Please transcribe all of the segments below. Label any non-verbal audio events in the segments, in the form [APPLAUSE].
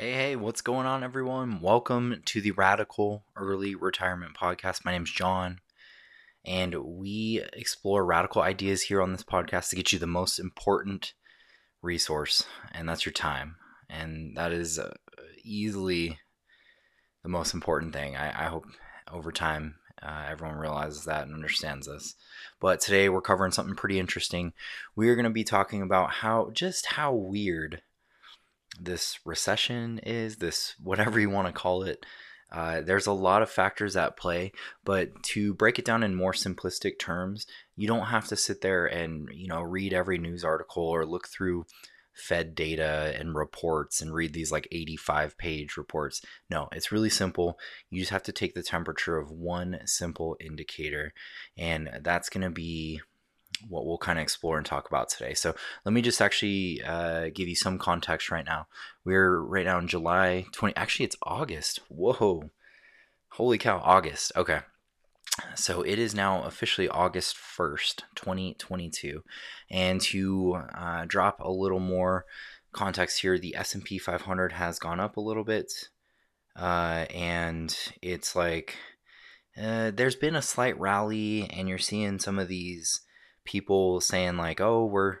Hey, hey, what's going on, everyone? Welcome to the Radical Early Retirement Podcast. My name's John, and we explore radical ideas here on this podcast to get you the most important resource, and that's your time. And that is uh, easily the most important thing. I, I hope over time uh, everyone realizes that and understands this. But today we're covering something pretty interesting. We are going to be talking about how just how weird this recession is, this whatever you want to call it. Uh, there's a lot of factors at play, but to break it down in more simplistic terms, you don't have to sit there and you know read every news article or look through Fed data and reports and read these like 85 page reports. No, it's really simple. You just have to take the temperature of one simple indicator, and that's going to be what we'll kind of explore and talk about today. So let me just actually uh, give you some context right now. We're right now in July 20. Actually, it's August. Whoa. Holy cow, August. Okay. So it is now officially August 1st, 2022. And to uh, drop a little more context here, the S&P 500 has gone up a little bit. Uh, and it's like uh, there's been a slight rally and you're seeing some of these people saying like, "Oh, we're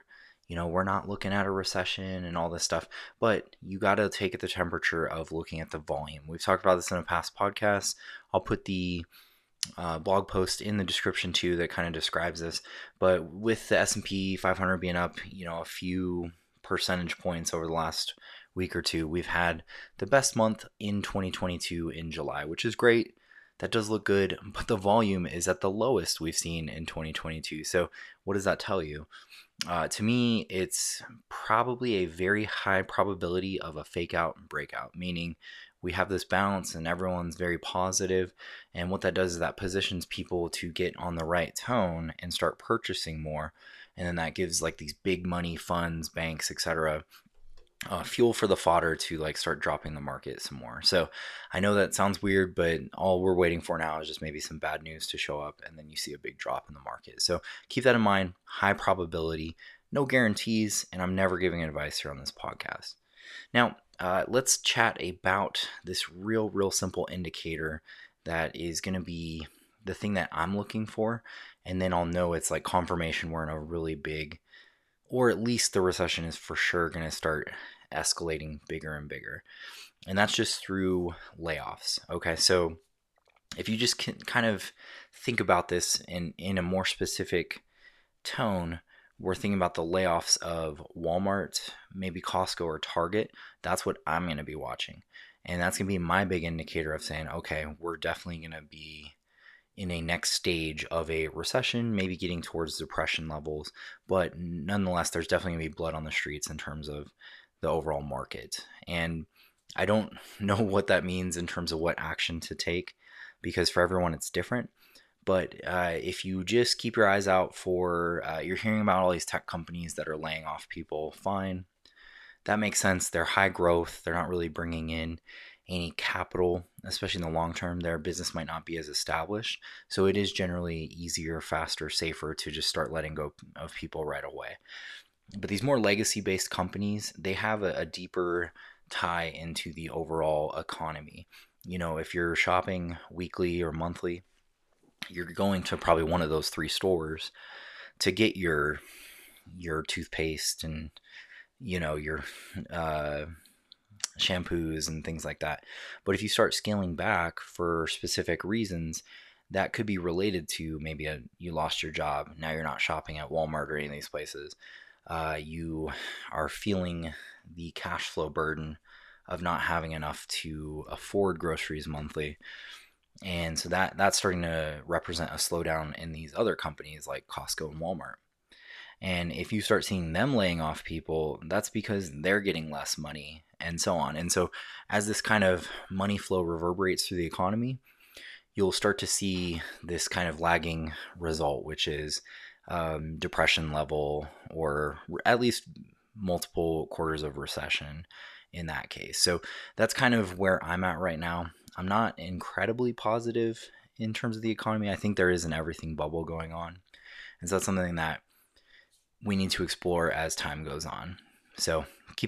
you know, we're not looking at a recession and all this stuff." But you got to take the temperature of looking at the volume. We've talked about this in a past podcast. I'll put the uh, blog post in the description too that kind of describes this. But with the S&P 500 being up, you know, a few percentage points over the last week or two, we've had the best month in 2022 in July, which is great that does look good, [LAUGHS] but the volume is at the lowest we've seen in 2022. So, what does that tell you? Uh, to me, it's probably a very high probability of a fake out and breakout, meaning we have this bounce and everyone's very positive and what that does is that positions people to get on the right tone and start purchasing more and then that gives like these big money funds banks etc uh, fuel for the fodder to like start dropping the market some more. So I know that sounds weird, but all we're waiting for now is just maybe some bad news to show up and then you see a big drop in the market. So keep that in mind. High probability, no guarantees, and I'm never giving advice here on this podcast. Now, uh, let's chat about this real, real simple indicator that is going to be the thing that I'm looking for. And then I'll know it's like confirmation we're in a really big or at least the recession is for sure going to start escalating bigger and bigger. And that's just through layoffs. Okay, so if you just can kind of think about this in, in a more specific tone, we're thinking about the layoffs of Walmart, maybe Costco or Target. That's what I'm going to be watching. And that's going to be my big indicator of saying, okay, we're definitely going to be in a next stage of a recession, maybe getting towards depression levels. But nonetheless, there's definitely going to be blood on the streets in terms of the overall market. And I don't [LAUGHS] know what that means in terms of what action to take because for everyone it's different. But uh, if you just keep your eyes out for, uh, you're hearing about all these tech companies that are laying off people, fine. That makes sense. They're high growth, they're not really bringing in any capital, especially in the long term, their business might not be as established. So it is generally easier, faster, safer to just start letting go of people right away. But these more legacy based companies, they have a, a deeper tie into the overall economy. You know, if you're shopping weekly or monthly, you're going to probably one of those three stores to get your your toothpaste and you know your uh, shampoos and things like that. But if you start scaling back for specific reasons, that could be related to maybe a, you lost your job. Now you're not shopping at Walmart or any of these places. Uh, you are feeling the cash flow burden of not having enough to afford groceries monthly. And so that that's starting to represent a slowdown in these other companies like Costco and Walmart. And if you start seeing them laying off people, that's because they're getting less money and so on. And so, as this kind of money flow reverberates through the economy, you'll start to see this kind of lagging result, which is um, depression level or at least multiple quarters of recession in that case. So, that's kind of where I'm at right now. I'm not incredibly positive in terms of the economy. I think there is an everything bubble going on. And so that's something that we need to explore as time goes on. So keep